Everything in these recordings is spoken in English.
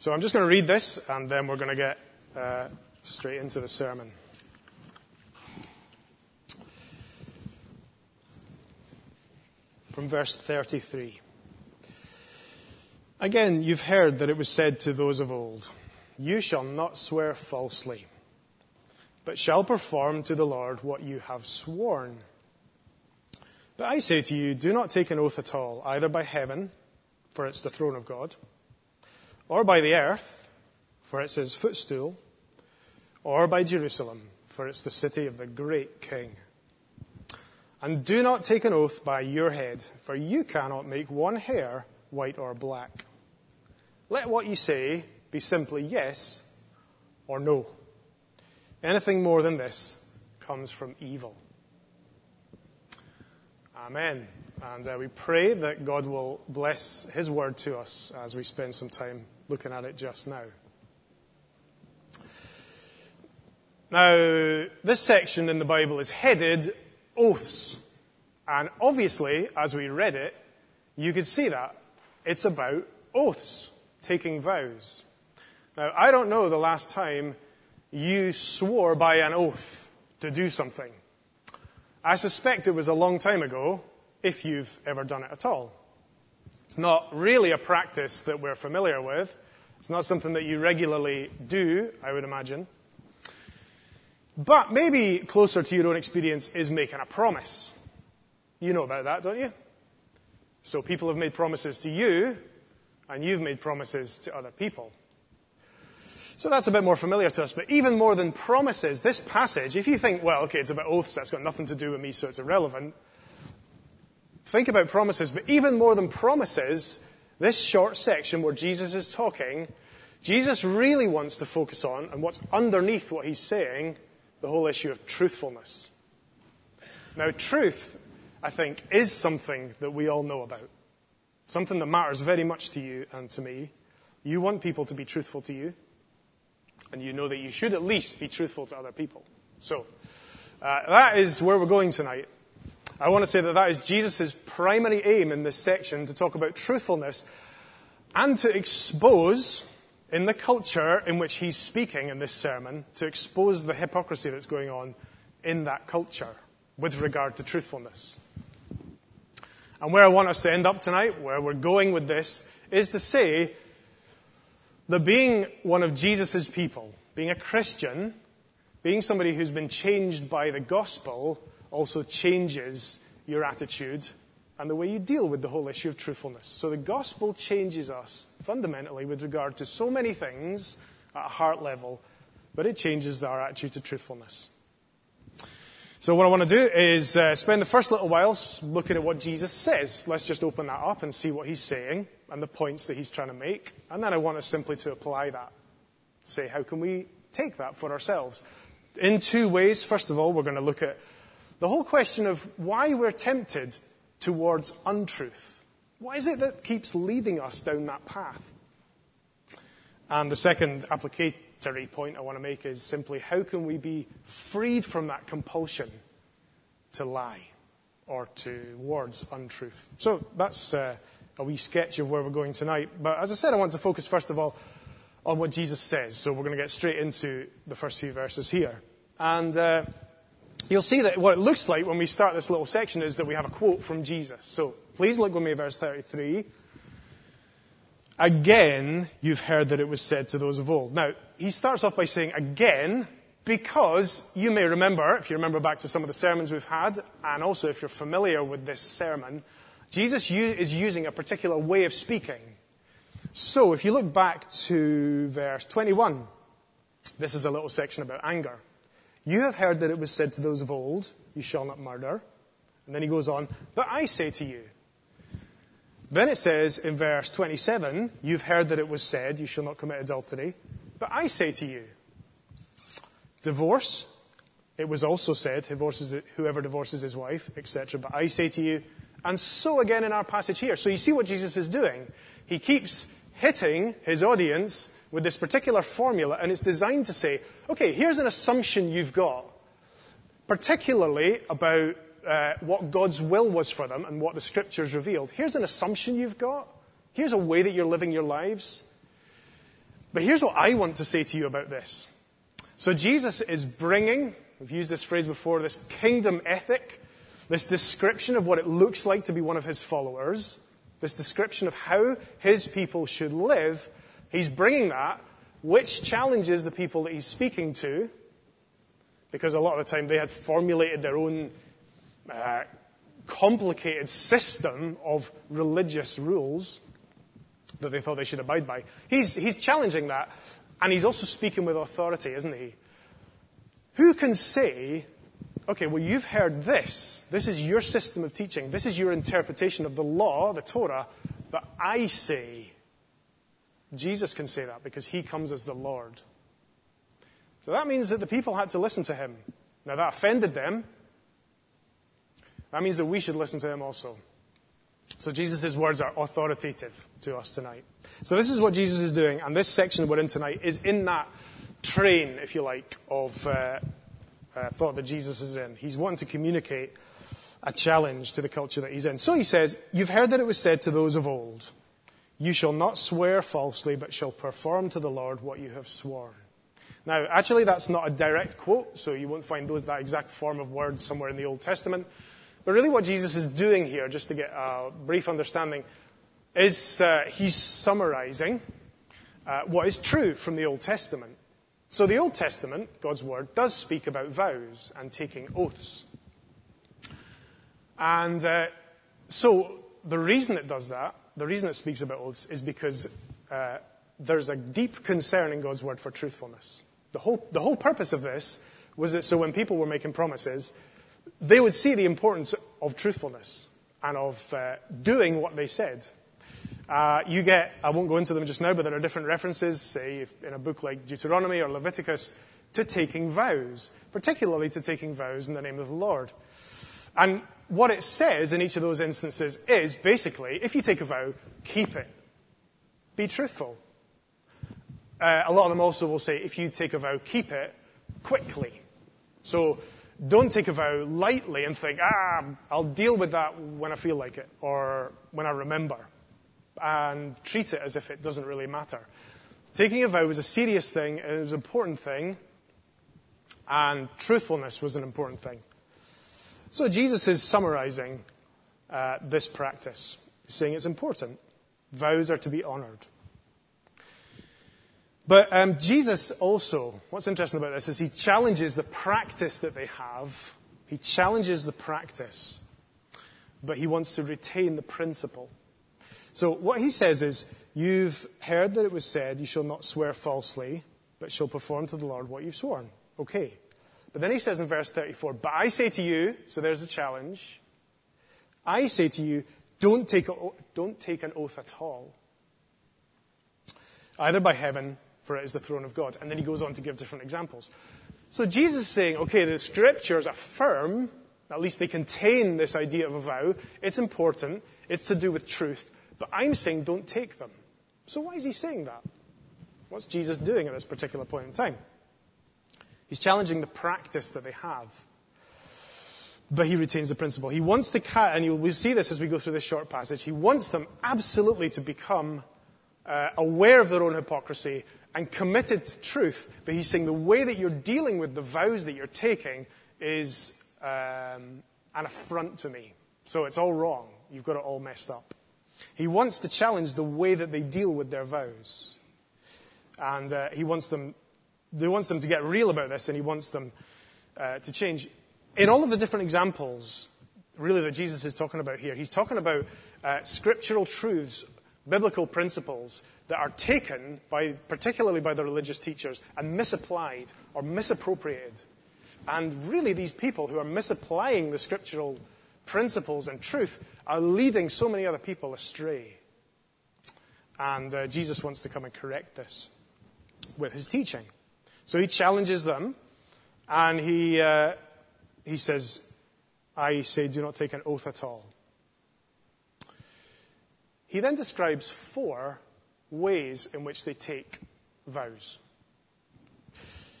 So I'm just going to read this and then we're going to get uh, straight into the sermon. From verse 33. Again, you've heard that it was said to those of old, You shall not swear falsely, but shall perform to the Lord what you have sworn. But I say to you, do not take an oath at all, either by heaven, for it's the throne of God or by the earth, for it's his footstool, or by Jerusalem, for it's the city of the great king. And do not take an oath by your head, for you cannot make one hair white or black. Let what you say be simply yes or no. Anything more than this comes from evil. Amen. And uh, we pray that God will bless His word to us as we spend some time looking at it just now. Now, this section in the Bible is headed oaths. And obviously, as we read it, you could see that. It's about oaths, taking vows. Now, I don't know the last time you swore by an oath to do something. I suspect it was a long time ago, if you've ever done it at all. It's not really a practice that we're familiar with. It's not something that you regularly do, I would imagine. But maybe closer to your own experience is making a promise. You know about that, don't you? So people have made promises to you, and you've made promises to other people. So that's a bit more familiar to us, but even more than promises, this passage, if you think, well, okay, it's about oaths, that's got nothing to do with me, so it's irrelevant, Think about promises, but even more than promises, this short section where Jesus is talking, Jesus really wants to focus on, and what's underneath what he's saying, the whole issue of truthfulness. Now, truth, I think, is something that we all know about. Something that matters very much to you and to me. You want people to be truthful to you, and you know that you should at least be truthful to other people. So, uh, that is where we're going tonight. I want to say that that is Jesus' primary aim in this section to talk about truthfulness and to expose, in the culture in which he's speaking in this sermon, to expose the hypocrisy that's going on in that culture with regard to truthfulness. And where I want us to end up tonight, where we're going with this, is to say that being one of Jesus' people, being a Christian, being somebody who's been changed by the gospel, also changes your attitude and the way you deal with the whole issue of truthfulness. So the gospel changes us fundamentally with regard to so many things at a heart level, but it changes our attitude to truthfulness. So what I want to do is uh, spend the first little while looking at what Jesus says. Let's just open that up and see what he's saying and the points that he's trying to make. And then I want us simply to apply that. Say, how can we take that for ourselves? In two ways. First of all, we're going to look at the whole question of why we're tempted towards untruth. What is it that keeps leading us down that path? And the second applicatory point I want to make is simply how can we be freed from that compulsion to lie or towards untruth? So that's uh, a wee sketch of where we're going tonight. But as I said, I want to focus first of all on what Jesus says. So we're going to get straight into the first few verses here. And uh, you'll see that what it looks like when we start this little section is that we have a quote from Jesus. So please look with me at verse 33. Again, you've heard that it was said to those of old. Now, he starts off by saying again, because you may remember, if you remember back to some of the sermons we've had, and also if you're familiar with this sermon, Jesus is using a particular way of speaking. So if you look back to verse 21, this is a little section about anger. You have heard that it was said to those of old, You shall not murder. And then he goes on, But I say to you. Then it says in verse 27, You've heard that it was said, You shall not commit adultery. But I say to you. Divorce, it was also said, Whoever divorces his wife, etc. But I say to you, and so again in our passage here. So you see what Jesus is doing. He keeps hitting his audience with this particular formula, and it's designed to say, okay, here's an assumption you've got, particularly about uh, what God's will was for them and what the scriptures revealed. Here's an assumption you've got. Here's a way that you're living your lives. But here's what I want to say to you about this. So Jesus is bringing, we've used this phrase before, this kingdom ethic, this description of what it looks like to be one of his followers, this description of how his people should live. He's bringing that, which challenges the people that he's speaking to, because a lot of the time they had formulated their own uh, complicated system of religious rules that they thought they should abide by. He's, he's challenging that, and he's also speaking with authority, isn't he? Who can say, okay, well, you've heard this. This is your system of teaching. This is your interpretation of the law, the Torah, but I say, Jesus can say that because he comes as the Lord. So that means that the people had to listen to him. Now that offended them. That means that we should listen to him also. So Jesus' words are authoritative to us tonight. So this is what Jesus is doing, and this section we're in tonight is in that train, if you like, of uh, uh, thought that Jesus is in. He's wanting to communicate a challenge to the culture that he's in. So he says, You've heard that it was said to those of old, You shall not swear falsely, but shall perform to the Lord what you have sworn. Now, actually, that's not a direct quote, so you won't find those, that exact form of words somewhere in the Old Testament. But really, what Jesus is doing here, just to get a brief understanding, is uh, he's summarizing uh, what is true from the Old Testament. So, the Old Testament, God's Word, does speak about vows and taking oaths. And uh, so, the reason it does that, the reason it speaks about oaths, is because uh, there's a deep concern in God's Word for truthfulness. The whole, the whole purpose of this was that so when people were making promises, they would see the importance of truthfulness and of uh, doing what they said. Uh, you get, I won't go into them just now, but there are different references, say in a book like Deuteronomy or Leviticus, to taking vows, particularly to taking vows in the name of the Lord. And what it says in each of those instances is basically, if you take a vow, keep it. Be truthful. Uh, a lot of them also will say, if you take a vow, keep it quickly. So don't take a vow lightly and think, ah, I'll deal with that when I feel like it or when I remember. And treat it as if it doesn't really matter. Taking a vow was a serious thing, it was an important thing, and truthfulness was an important thing. So Jesus is summarizing uh, this practice, saying it's important. Vows are to be honored. But um, Jesus also, what's interesting about this is he challenges the practice that they have. He challenges the practice, but he wants to retain the principle. So what he says is, you've heard that it was said, you shall not swear falsely, but shall perform to the Lord what you've sworn. Okay. But then he says in verse 34, but I say to you, so there's a challenge. I say to you, don't take, a, don't take an oath at all. Either by heaven for it is the throne of God. And then he goes on to give different examples. So Jesus is saying, okay, the scriptures affirm, at least they contain this idea of a vow. It's important. It's to do with truth. But I'm saying don't take them. So why is he saying that? What's Jesus doing at this particular point in time? He's challenging the practice that they have. But he retains the principle. He wants to, and we'll see this as we go through this short passage, he wants them absolutely to become uh, aware of their own hypocrisy and committed to truth, but he's saying the way that you're dealing with the vows that you're taking is um, an affront to me. So it's all wrong. You've got it all messed up. He wants to challenge the way that they deal with their vows. And uh, he wants them, he wants them to get real about this and he wants them uh, to change. In all of the different examples, really, that Jesus is talking about here, he's talking about uh, scriptural truths, biblical principles that are taken by, particularly by the religious teachers, and misapplied or misappropriated. And really, these people who are misapplying the scriptural principles and truth are leading so many other people astray. And uh, Jesus wants to come and correct this with his teaching. So he challenges them, and he, uh, he says, I say, do not take an oath at all. He then describes four ways in which they take vows.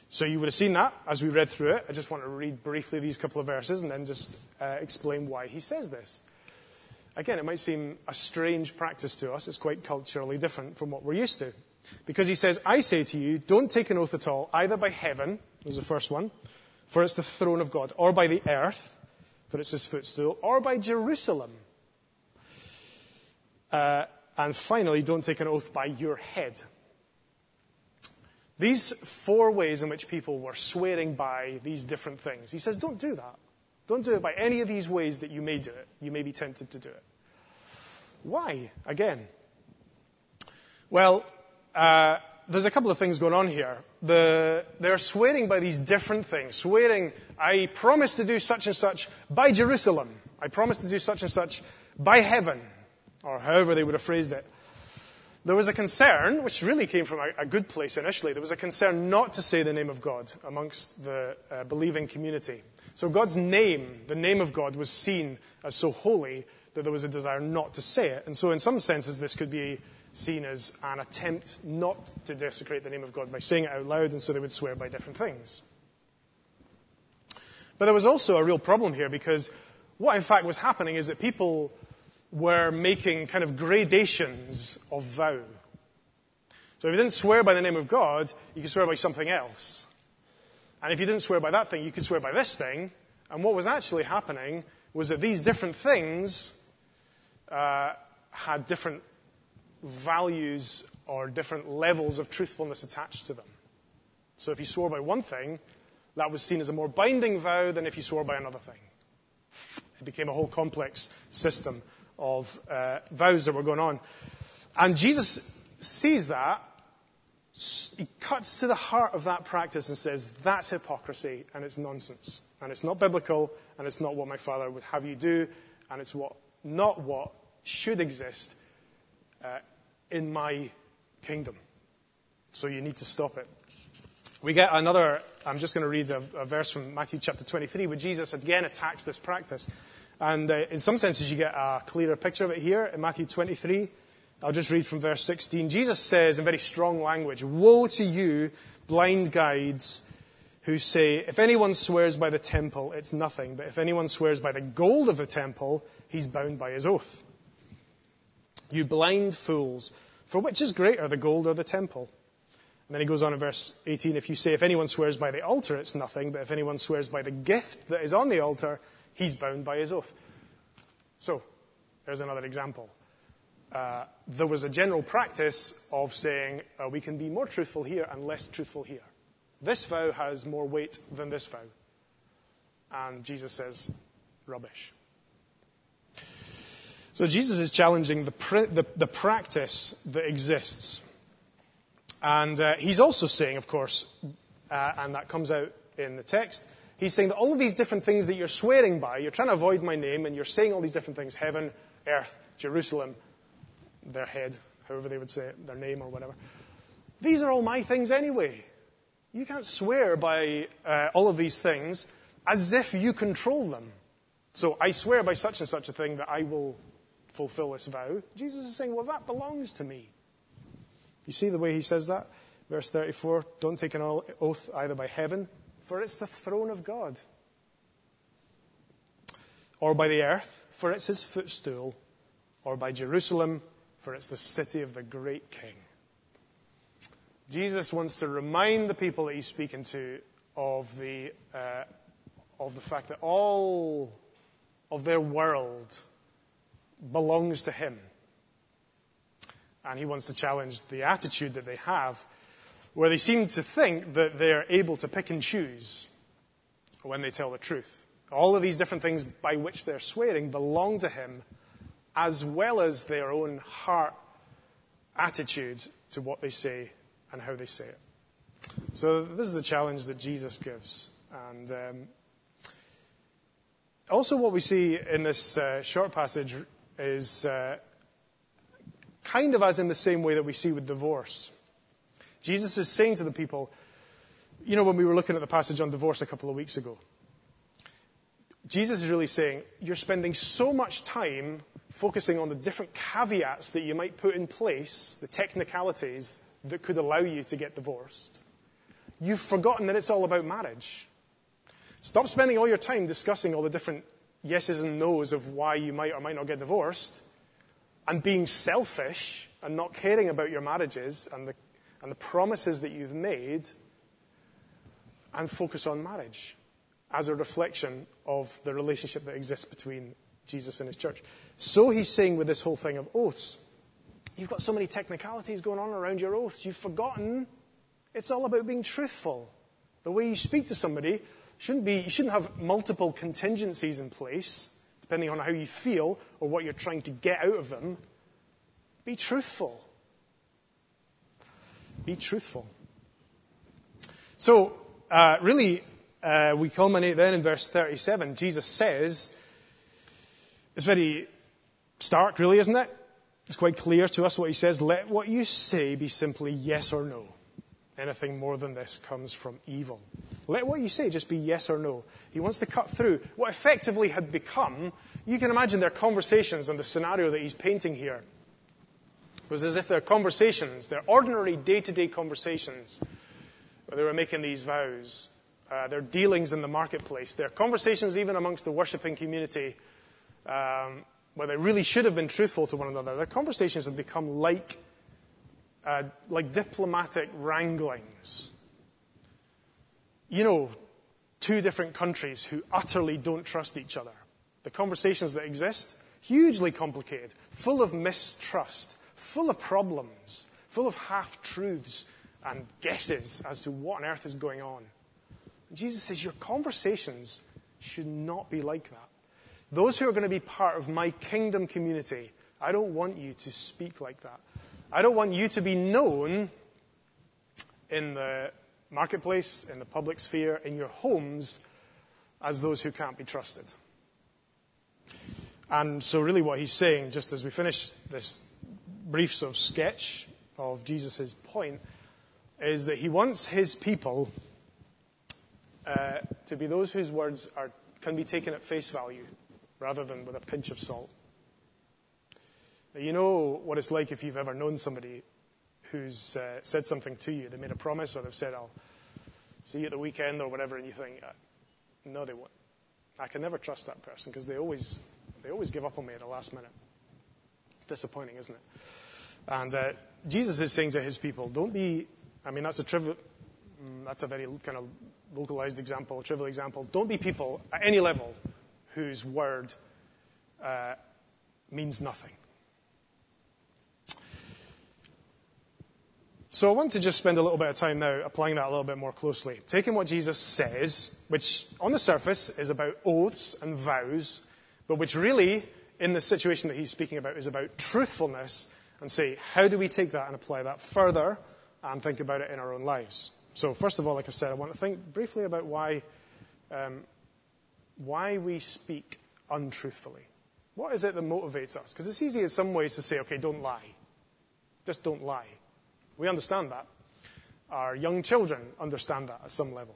So you would have seen that as we read through it. I just want to read briefly these couple of verses and then just uh, explain why he says this. again, it might seem a strange practice to us. It's quite culturally different from what we're used to. Because he says, I say to you, don't take an oath at all, either by heaven, was the first one, for it's the throne of God, or by the earth, for it's his footstool, or by Jerusalem. Uh, and finally, don't take an oath by your head. These four ways in which people were swearing by these different things. He says, don't do that. Don't do it by any of these ways that you may do it. You may be tempted to do it. Why? Again. Well, uh, there's a couple of things going on here. The, they're swearing by these different things. Swearing, I promise to do such and such by Jerusalem. I promise to do such and such by heaven. Or however they would have phrased it. There was a concern, which really came from a, a good place initially. There was a concern not to say the name of God amongst the uh, believing community. So God's name, the name of God, was seen as so holy that there was a desire not to say it. And so in some senses, this could be seen as an attempt not to desecrate the name of God by saying it out loud, and so they would swear by different things. But there was also a real problem here because what in fact was happening is that people were making kind of gradations of vow. So if you didn't swear by the name of God, you could swear by something else. And if you didn't swear by that thing, you could swear by this thing. And what was actually happening was that these different things uh, had different values or different levels of truthfulness attached to them. So if you swore by one thing, that was seen as a more binding vow than if you swore by another thing. It became a whole complex system of uh, vows that were going on. And Jesus sees that. He cuts to the heart of that practice and says, that's hypocrisy and it's nonsense. And it's not biblical and it's not what my Father would have you do and it's what, not what should exist in my kingdom. So you need to stop it. We get another, I'm just going to read a, a verse from Matthew chapter 23 where Jesus again attacks this practice. And uh, in some senses, you get a clearer picture of it here in Matthew 23. I'll just read from verse 16. Jesus says in very strong language, Woe to you, blind guides, who say, If anyone swears by the temple, it's nothing. But if anyone swears by the gold of the temple, he's bound by his oath. You blind fools, for which is greater, the gold or the temple? And then he goes on in verse 18 If you say, If anyone swears by the altar, it's nothing, but if anyone swears by the gift that is on the altar, he's bound by his oath. So, there's another example. Uh, there was a general practice of saying uh, we can be more truthful here and less truthful here. This vow has more weight than this vow. And Jesus says, rubbish. So Jesus is challenging the, pr- the, the practice that exists. And uh, he's also saying, of course, uh, and that comes out in the text, he's saying that all of these different things that you're swearing by, you're trying to avoid my name, and you're saying all these different things heaven, earth, Jerusalem, their head, however they would say it, their name or whatever. These are all my things anyway. You can't swear by uh, all of these things as if you control them. So I swear by such and such a thing that I will fulfill this vow. Jesus is saying, well, that belongs to me. You see the way he says that? Verse 34 Don't take an oath either by heaven, for it's the throne of God, or by the earth, for it's his footstool, or by Jerusalem, for it's the city of the great king. Jesus wants to remind the people that he's speaking to of the, uh, of the fact that all of their world belongs to Him. And He wants to challenge the attitude that they have, where they seem to think that they're able to pick and choose when they tell the truth. All of these different things by which they're swearing belong to Him, as well as their own heart attitude to what they say and how they say it. So, this is the challenge that Jesus gives. And um, also, what we see in this uh, short passage is uh, kind of as in the same way that we see with divorce. Jesus is saying to the people, you know, when we were looking at the passage on divorce a couple of weeks ago, Jesus is really saying, you're spending so much time focusing on the different caveats that you might put in place, the technicalities that could allow you to get divorced. You've forgotten that it's all about marriage. Stop spending all your time discussing all the different yeses and nos of why you might or might not get divorced, and being selfish and not caring about your marriages and the, and the promises that you've made, and focus on marriage as a reflection of the relationship that exists between Jesus and his church. So he's saying with this whole thing of oaths, you've got so many technicalities going on around your oaths, you've forgotten it's all about being truthful. The way you speak to somebody shouldn't be, you shouldn't have multiple contingencies in place, depending on how you feel or what you're trying to get out of them. Be truthful. Be truthful. So, uh, really, uh, we culminate then in verse 37. Jesus says, it's very stark, really, isn't it? It's quite clear to us what he says. Let what you say be simply yes or no. Anything more than this comes from evil. Let what you say just be yes or no. He wants to cut through what effectively had become, you can imagine their conversations and the scenario that he's painting here It was as if their conversations, their ordinary day to day conversations, where they were making these vows, uh, their dealings in the marketplace, their conversations even amongst the worshipping community, um, where they really should have been truthful to one another, their conversations had become like uh, like diplomatic wranglings. You know, two different countries who utterly don't trust each other. The conversations that exist, hugely complicated, full of mistrust, full of problems, full of half truths and guesses as to what on earth is going on. And Jesus says, Your conversations should not be like that. Those who are going to be part of my kingdom community, I don't want you to speak like that. I don't want you to be known in the marketplace, in the public sphere, in your homes, as those who can't be trusted. And so, really, what he's saying, just as we finish this brief sort of sketch of Jesus' point, is that he wants his people uh, to be those whose words are, can be taken at face value rather than with a pinch of salt. Now, you know what it's like if you've ever known somebody who's uh, said something to you. They made a promise or they've said, I'll see you at the weekend or whatever, and you think, uh, no, they won't. I can never trust that person because they always, they always give up on me at the last minute. It's disappointing, isn't it? And uh, Jesus is saying to his people, don't be, I mean, that's a trivial, mm, that's a very kind of localized example, a trivial example. Don't be people at any level whose word uh, means nothing. So I want to just spend a little bit of time now applying that a little bit more closely. Taking what Jesus says, which on the surface is about oaths and vows, but which really, in the situation that he's speaking about, is about truthfulness, and say, how do we take that and apply that further and think about it in our own lives? So, first of all, like I said, I want to think briefly about why, um, why we speak untruthfully. What is it that motivates us? Because it's easy in some ways to say, okay, don't lie. Just don't lie. We understand that. Our young children understand that at some level.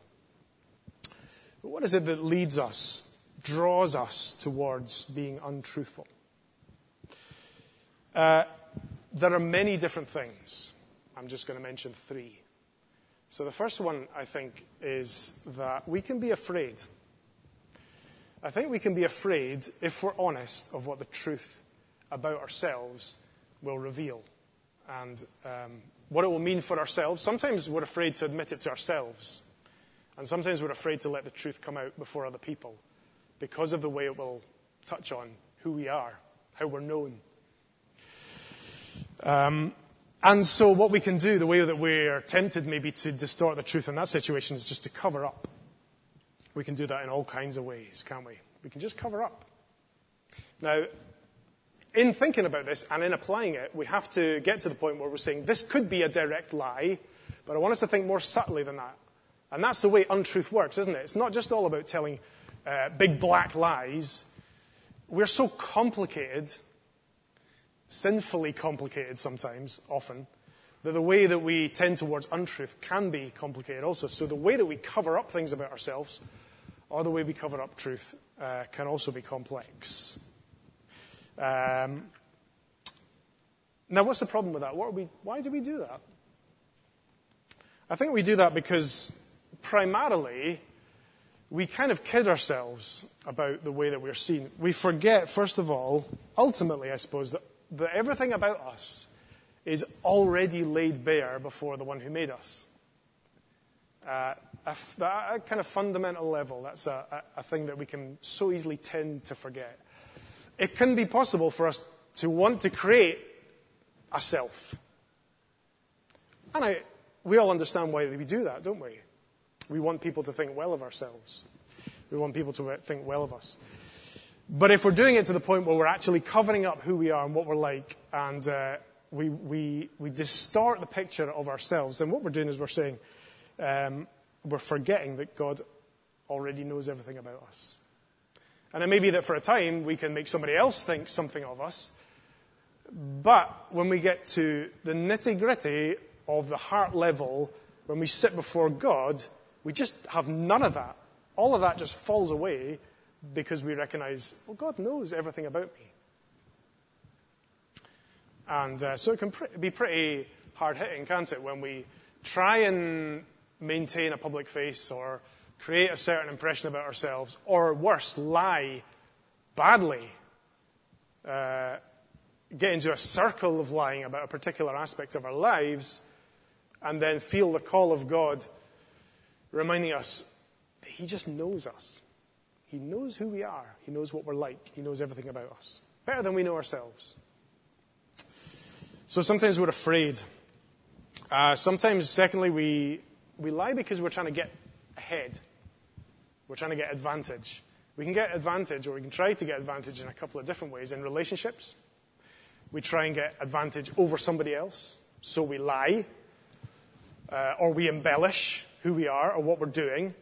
But what is it that leads us, draws us towards being untruthful? Uh, there are many different things. I'm just going to mention three. So the first one, I think, is that we can be afraid. I think we can be afraid, if we're honest, of what the truth about ourselves will reveal. And um, what it will mean for ourselves. Sometimes we're afraid to admit it to ourselves. And sometimes we're afraid to let the truth come out before other people because of the way it will touch on who we are, how we're known. Um, and so, what we can do, the way that we're tempted maybe to distort the truth in that situation, is just to cover up. We can do that in all kinds of ways, can't we? We can just cover up. Now, in thinking about this and in applying it, we have to get to the point where we're saying this could be a direct lie, but I want us to think more subtly than that. And that's the way untruth works, isn't it? It's not just all about telling uh, big black lies. We're so complicated, sinfully complicated sometimes, often, that the way that we tend towards untruth can be complicated also. So the way that we cover up things about ourselves, or the way we cover up truth, uh, can also be complex. Um, now, what's the problem with that? We, why do we do that? I think we do that because primarily we kind of kid ourselves about the way that we're seen. We forget, first of all, ultimately, I suppose, that, that everything about us is already laid bare before the one who made us. Uh, a, a, kind of fundamental level, that's a, a, a thing that we can so easily tend to forget. It can be possible for us to want to create a self. And I, we all understand why we do that, don't we? We want people to think well of ourselves. We want people to think well of us. But if we're doing it to the point where we're actually covering up who we are and what we're like, and uh, we, we, we distort the picture of ourselves, then what we're doing is we're saying, um, we're forgetting that God already knows everything about us. And it may be that for a time we can make somebody else think something of us, but when we get to the nitty gritty of the heart level, when we sit before God, we just have none of that. All of that just falls away because we recognize, well, God knows everything about me. And uh, so it can pr- be pretty hard hitting, can't it, when we try and maintain a public face or create a certain impression about ourselves, or worse, lie badly, uh, get into a circle of lying about a particular aspect of our lives, and then feel the call of God reminding us that He just knows us. He knows who we are. He knows what we're like. He knows everything about us. Better than we know ourselves. So sometimes we're afraid. Uh, sometimes, secondly, we, we lie because we're trying to get ahead. We're trying to get advantage. We can get advantage, or we can try to get advantage in a couple of different ways. In relationships, we try and get advantage over somebody else. So we lie, uh, or we embellish who we are or what we're doing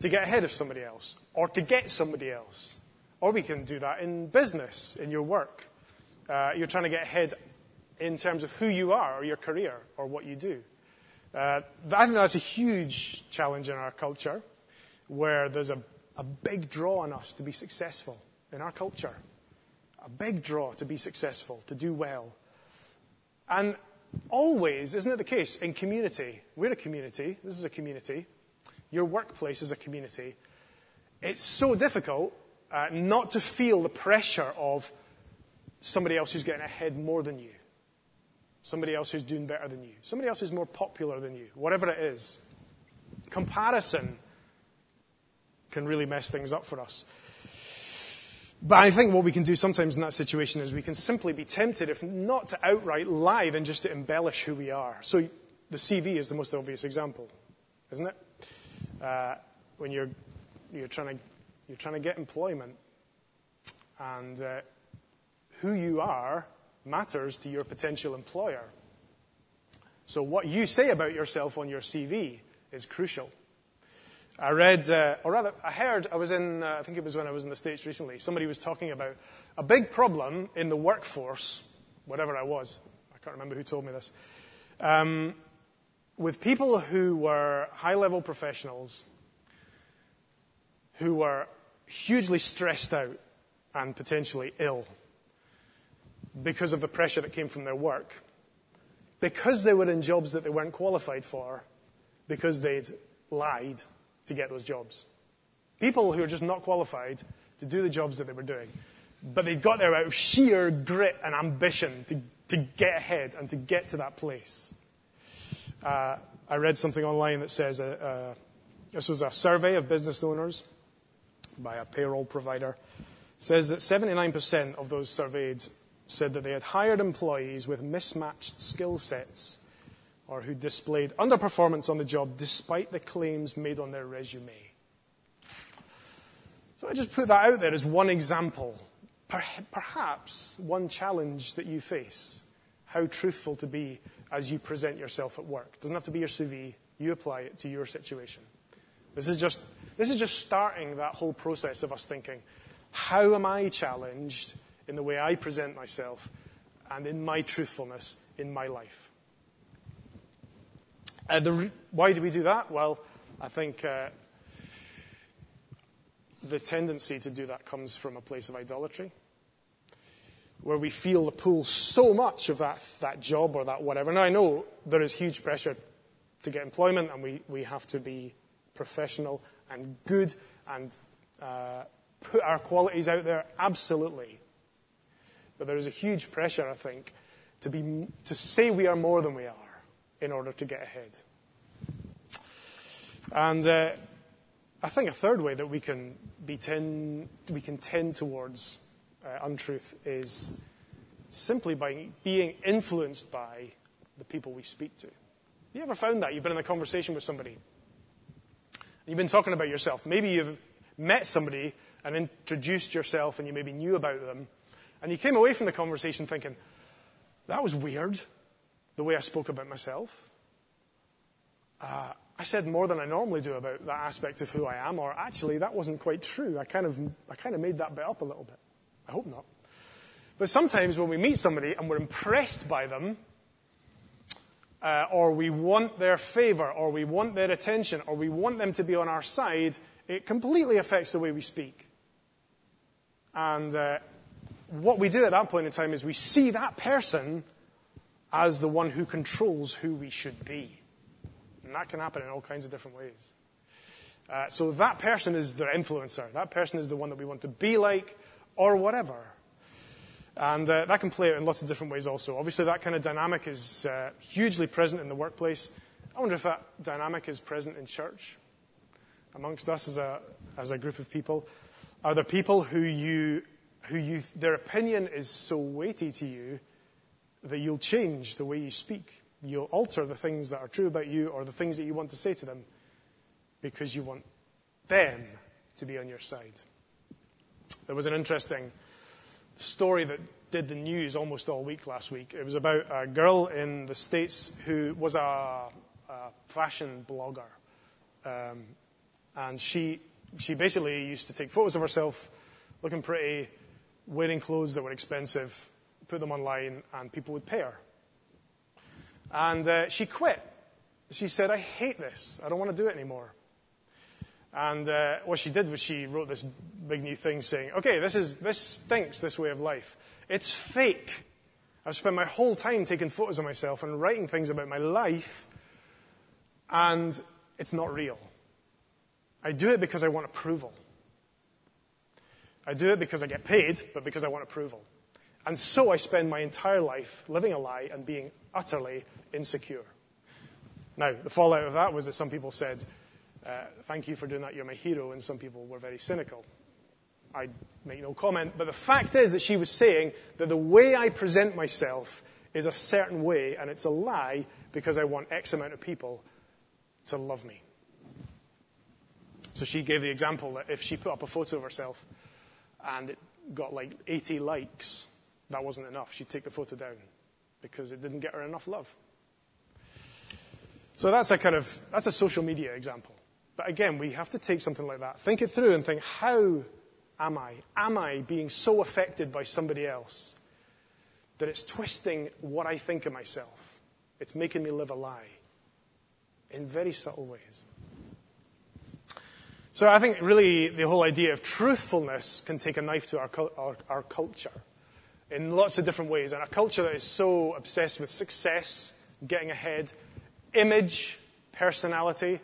to get ahead of somebody else, or to get somebody else. Or we can do that in business, in your work. Uh, you're trying to get ahead in terms of who you are, or your career, or what you do. Uh, I think that's a huge challenge in our culture where there's a, a big draw on us to be successful in our culture. A big draw to be successful, to do well. And always, isn't it the case, in community? We're a community. This is a community. Your workplace is a community. It's so difficult uh, not to feel the pressure of somebody else who's getting ahead more than you, somebody else who's doing better than you, somebody else who's more popular than you, whatever it is. Comparison can really mess things up for us. But I think what we can do sometimes in that situation is we can simply be tempted, if not to outright lie, then just to embellish who we are. So the CV is the most obvious example, isn't it? Uh, when you're, you're, trying to, you're trying to get employment, and uh, who you are matters to your potential employer. So what you say about yourself on your CV is crucial. I read, uh, or rather, I heard, I was in, uh, I think it was when I was in the States recently, somebody was talking about a big problem in the workforce, whatever I was, I can't remember who told me this, um, with people who were high level professionals who were hugely stressed out and potentially ill because of the pressure that came from their work, because they were in jobs that they weren't qualified for, because they'd lied to get those jobs. People who are just not qualified to do the jobs that they were doing. But they got there out of sheer grit and ambition to, to get ahead and to get to that place. Uh, I read something online that says uh, uh, this was a survey of business owners by a payroll provider. It says that 79% of those surveyed said that they had hired employees with mismatched skill sets or who displayed underperformance on the job despite the claims made on their resume. So I just put that out there as one example. Perhaps one challenge that you face. How truthful to be as you present yourself at work. It doesn't have to be your CV. You apply it to your situation. This is just, this is just starting that whole process of us thinking, how am I challenged in the way I present myself and in my truthfulness in my life? Uh, why do we do that? Well, I think uh, the tendency to do that comes from a place of idolatry, where we feel the pull so much of that, that job or that whatever. Now, I know there is huge pressure to get employment, and we, we have to be professional and good and uh, put our qualities out there? Absolutely. But there is a huge pressure, I think, to, be, to say we are more than we are in order to get ahead. And uh, I think a third way that we can, be ten, we can tend towards uh, untruth is simply by being influenced by the people we speak to. You ever found that? You've been in a conversation with somebody. You've been talking about yourself. Maybe you've met somebody and introduced yourself and you maybe knew about them. And you came away from the conversation thinking, that was weird, the way I spoke about myself. Uh, I said more than I normally do about that aspect of who I am, or actually, that wasn't quite true. I kind of, I kind of made that bit up a little bit. I hope not. But sometimes when we meet somebody and we're impressed by them, uh, or we want their favor, or we want their attention, or we want them to be on our side, it completely affects the way we speak. And uh, what we do at that point in time is we see that person as the one who controls who we should be. And that can happen in all kinds of different ways. Uh, so that person is the influencer. That person is the one that we want to be like, or whatever. And uh, that can play out in lots of different ways also. Obviously, that kind of dynamic is uh, hugely present in the workplace. I wonder if that dynamic is present in church amongst us as a, as a group of people. Are there people who you, who you, their opinion is so weighty to you that you'll change the way you speak? You'll alter the things that are true about you or the things that you want to say to them because you want them to be on your side. There was an interesting story that did the news almost all week last week. It was about a girl in the States who was a, a fashion blogger. Um, and she, she basically used to take photos of herself looking pretty, wearing clothes that were expensive, put them online, and people would pay her. And uh, she quit. She said, I hate this. I don't want to do it anymore. And uh, what she did was she wrote this big new thing saying, okay, this, is, this stinks, this way of life. It's fake. I've spent my whole time taking photos of myself and writing things about my life, and it's not real. I do it because I want approval. I do it because I get paid, but because I want approval. And so I spend my entire life living a lie and being utterly insecure. Now, the fallout of that was that some people said, uh, Thank you for doing that, you're my hero, and some people were very cynical. I make no comment, but the fact is that she was saying that the way I present myself is a certain way, and it's a lie because I want X amount of people to love me. So she gave the example that if she put up a photo of herself and it got like 80 likes, that wasn't enough. She'd take the photo down because it didn't get her enough love. So that's a kind of, that's a social media example. But again, we have to take something like that, think it through and think, how am I? Am I being so affected by somebody else that it's twisting what I think of myself? It's making me live a lie in very subtle ways. So I think really the whole idea of truthfulness can take a knife to our, our, our culture in lots of different ways. And a culture that is so obsessed with success, getting ahead, image, personality,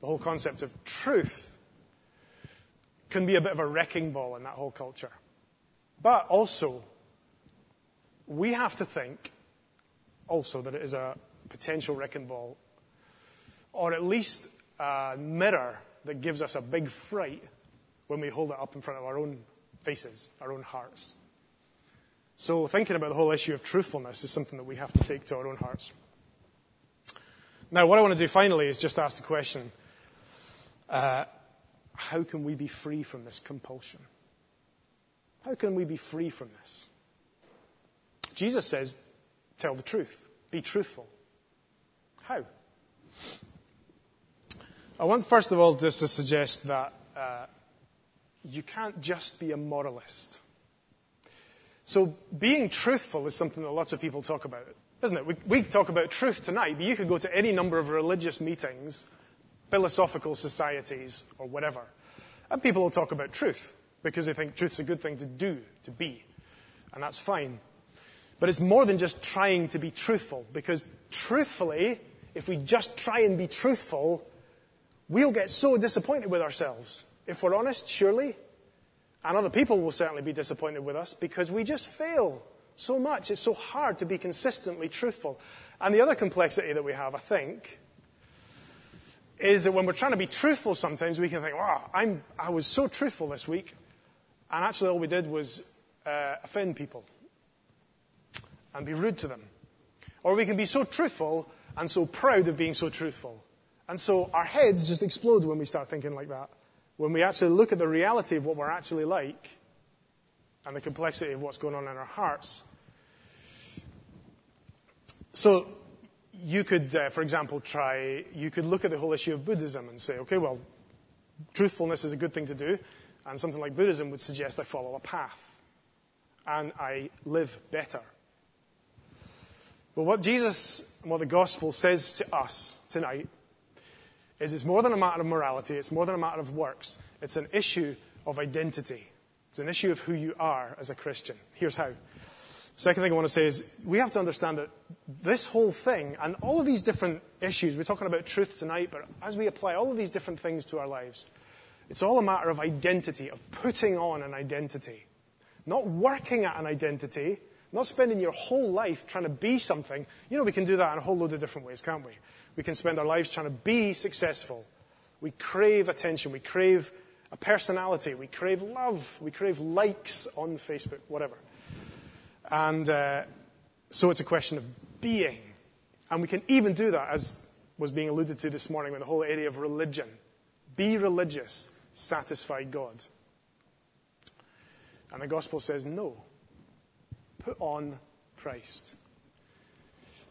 the whole concept of truth can be a bit of a wrecking ball in that whole culture. But also, we have to think also that it is a potential wrecking ball, or at least a mirror that gives us a big fright when we hold it up in front of our own faces, our own hearts. So, thinking about the whole issue of truthfulness is something that we have to take to our own hearts. Now, what I want to do finally is just ask the question uh, how can we be free from this compulsion? How can we be free from this? Jesus says, tell the truth, be truthful. How? I want, first of all, just to suggest that uh, you can't just be a moralist. So, being truthful is something that lots of people talk about, isn't it? We, we talk about truth tonight, but you could go to any number of religious meetings, philosophical societies, or whatever, and people will talk about truth because they think truth's a good thing to do, to be. And that's fine. But it's more than just trying to be truthful, because truthfully, if we just try and be truthful, we'll get so disappointed with ourselves if we're honest, surely. And other people will certainly be disappointed with us because we just fail so much. It's so hard to be consistently truthful. And the other complexity that we have, I think, is that when we're trying to be truthful sometimes, we can think, wow, I'm, I was so truthful this week. And actually, all we did was uh, offend people and be rude to them. Or we can be so truthful and so proud of being so truthful. And so our heads just explode when we start thinking like that. When we actually look at the reality of what we're actually like and the complexity of what's going on in our hearts. So you could, uh, for example, try, you could look at the whole issue of Buddhism and say, okay, well, truthfulness is a good thing to do, and something like Buddhism would suggest I follow a path and I live better. But what Jesus and what the gospel says to us tonight is it's more than a matter of morality, it's more than a matter of works, it's an issue of identity. It's an issue of who you are as a Christian. Here's how. Second thing I want to say is we have to understand that this whole thing and all of these different issues, we're talking about truth tonight, but as we apply all of these different things to our lives, it's all a matter of identity, of putting on an identity. Not working at an identity, not spending your whole life trying to be something. You know, we can do that in a whole load of different ways, can't we? We can spend our lives trying to be successful. We crave attention. We crave a personality. We crave love. We crave likes on Facebook, whatever. And uh, so it's a question of being. And we can even do that, as was being alluded to this morning with the whole area of religion. Be religious, satisfy God. And the gospel says no. Put on Christ.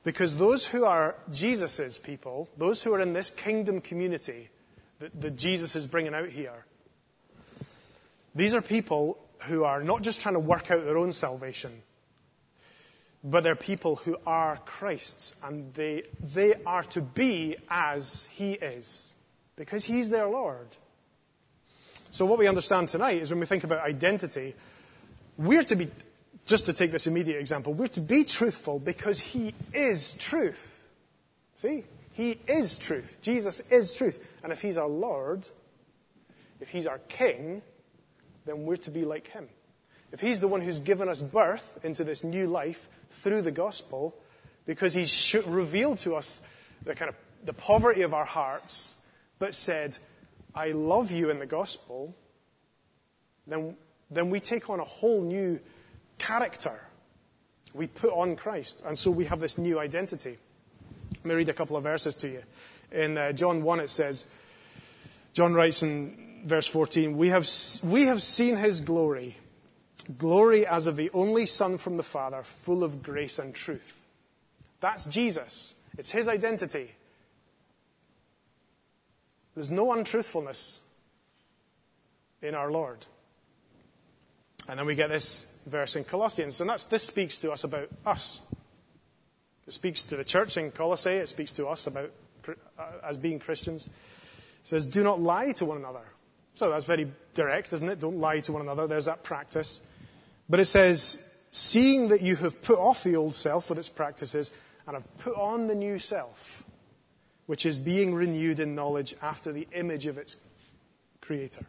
Because those who are Jesus' people, those who are in this kingdom community that, that Jesus is bringing out here, these are people who are not just trying to work out their own salvation, but they're people who are Christ's, and they, they are to be as He is, because He's their Lord. So, what we understand tonight is when we think about identity, we're to be, just to take this immediate example, we're to be truthful because He is truth. See? He is truth. Jesus is truth. And if He's our Lord, if He's our King, then we're to be like Him. If He's the one who's given us birth into this new life through the gospel, because He's revealed to us the kind of the poverty of our hearts, but said, I love you in the gospel, then, then we take on a whole new character. We put on Christ. And so we have this new identity. Let me read a couple of verses to you. In uh, John 1, it says, John writes in verse 14, we have, we have seen his glory, glory as of the only Son from the Father, full of grace and truth. That's Jesus. It's his identity. There's no untruthfulness in our Lord. And then we get this verse in Colossians, and that's, this speaks to us about us. It speaks to the church in Colossae, it speaks to us about uh, as being Christians. It says, Do not lie to one another. So that's very direct, isn't it? Don't lie to one another. There's that practice. But it says, Seeing that you have put off the old self with its practices and have put on the new self which is being renewed in knowledge after the image of its creator.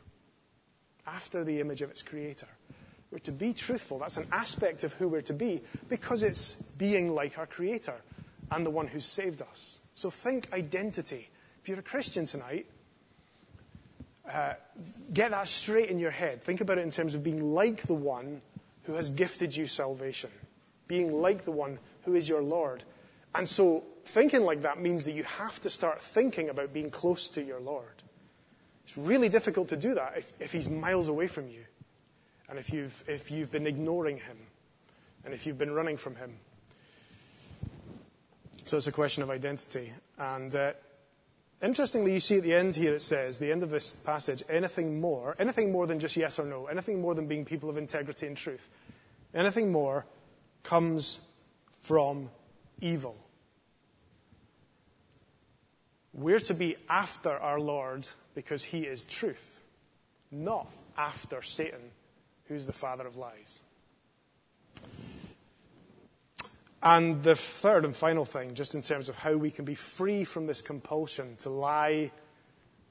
After the image of its creator. We're to be truthful. That's an aspect of who we're to be because it's being like our creator and the one who saved us. So think identity. If you're a Christian tonight, uh, get that straight in your head. Think about it in terms of being like the one who has gifted you salvation, being like the one who is your Lord. And so thinking like that means that you have to start thinking about being close to your Lord. It's really difficult to do that if, if he's miles away from you and if you've, if you've been ignoring him and if you've been running from him. So it's a question of identity. And uh, interestingly, you see at the end here it says, the end of this passage, anything more, anything more than just yes or no, anything more than being people of integrity and truth, anything more comes from evil. We're to be after our Lord because he is truth, not after Satan, who's the father of lies. And the third and final thing, just in terms of how we can be free from this compulsion to lie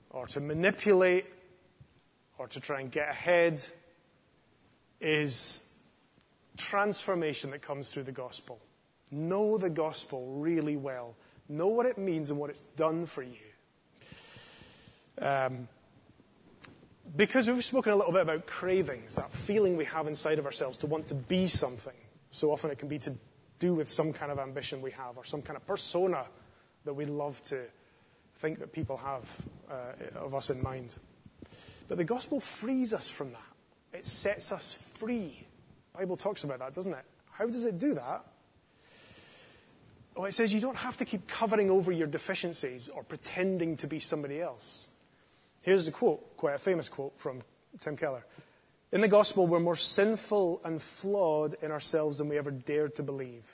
or to manipulate or to try and get ahead is transformation that comes through the gospel. Know the gospel really well. Know what it means and what it's done for you. Um, because we've spoken a little bit about cravings, that feeling we have inside of ourselves to want to be something. So often it can be to do with some kind of ambition we have or some kind of persona that we love to think that people have uh, of us in mind. But the gospel frees us from that. It sets us free. The Bible talks about that, doesn't it? How does it do that? Well, it says you don't have to keep covering over your deficiencies or pretending to be somebody else. Here's a quote, quite a famous quote from Tim Keller. In the gospel, we're more sinful and flawed in ourselves than we ever dared to believe.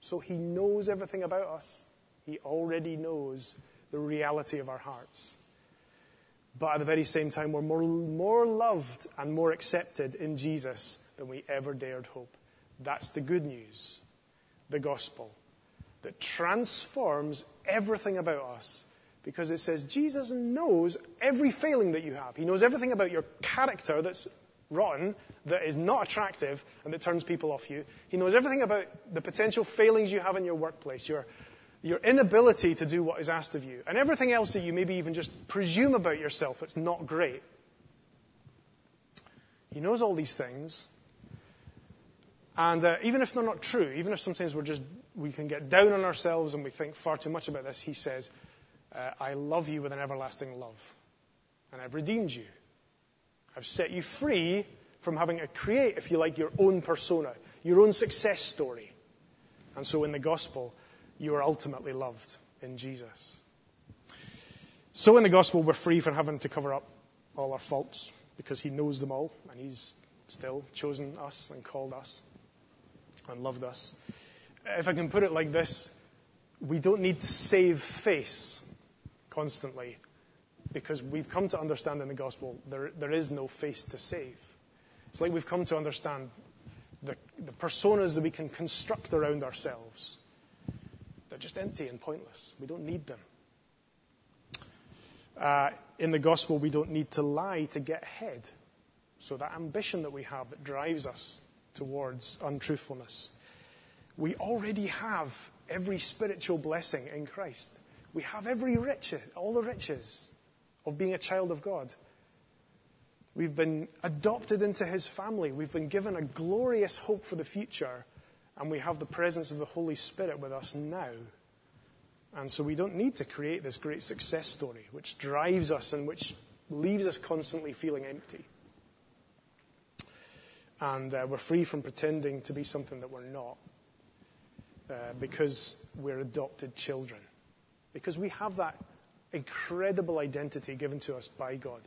So he knows everything about us. He already knows the reality of our hearts. But at the very same time, we're more, more loved and more accepted in Jesus than we ever dared hope. That's the good news, the gospel, that transforms everything about us because it says Jesus knows every failing that you have. He knows everything about your character that's rotten, that is not attractive, and that turns people off you. He knows everything about the potential failings you have in your workplace, your, your inability to do what is asked of you, and everything else that you maybe even just presume about yourself that's not great. He knows all these things. And uh, even if they're not true, even if sometimes we're just, we can get down on ourselves and we think far too much about this, he says, uh, I love you with an everlasting love. And I've redeemed you. I've set you free from having to create, if you like, your own persona, your own success story. And so in the gospel, you are ultimately loved in Jesus. So in the gospel, we're free from having to cover up all our faults because he knows them all and he's still chosen us and called us and loved us. If I can put it like this, we don't need to save face constantly because we've come to understand in the gospel there, there is no face to save. It's like we've come to understand the, the personas that we can construct around ourselves. They're just empty and pointless. We don't need them. Uh, in the gospel, we don't need to lie to get ahead. So, that ambition that we have that drives us towards untruthfulness, we already have every spiritual blessing in Christ. We have every riches, all the riches of being a child of God. We've been adopted into his family. We've been given a glorious hope for the future. And we have the presence of the Holy Spirit with us now. And so we don't need to create this great success story which drives us and which leaves us constantly feeling empty. And uh, we're free from pretending to be something that we're not uh, because we're adopted children. Because we have that incredible identity given to us by God.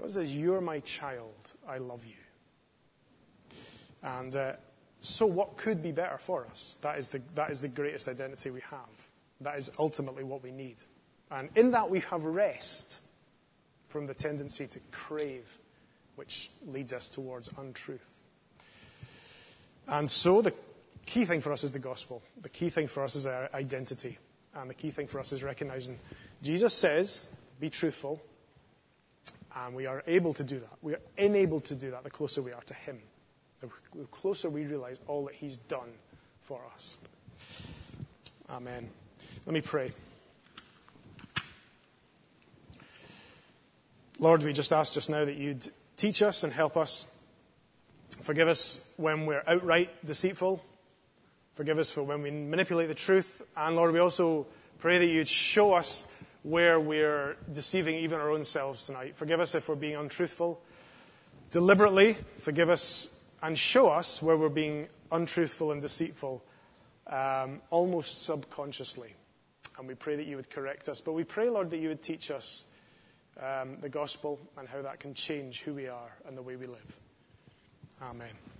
God says, You're my child. I love you. And uh, so, what could be better for us? That is, the, that is the greatest identity we have. That is ultimately what we need. And in that, we have rest from the tendency to crave, which leads us towards untruth. And so, the key thing for us is the gospel. The key thing for us is our identity. And the key thing for us is recognizing Jesus says, be truthful. And we are able to do that. We are enabled to do that the closer we are to Him. The closer we realize all that He's done for us. Amen. Let me pray. Lord, we just ask just now that you'd teach us and help us. Forgive us when we're outright deceitful. Forgive us for when we manipulate the truth. And Lord, we also pray that you'd show us where we're deceiving even our own selves tonight. Forgive us if we're being untruthful deliberately. Forgive us and show us where we're being untruthful and deceitful, um, almost subconsciously. And we pray that you would correct us. But we pray, Lord, that you would teach us um, the gospel and how that can change who we are and the way we live. Amen.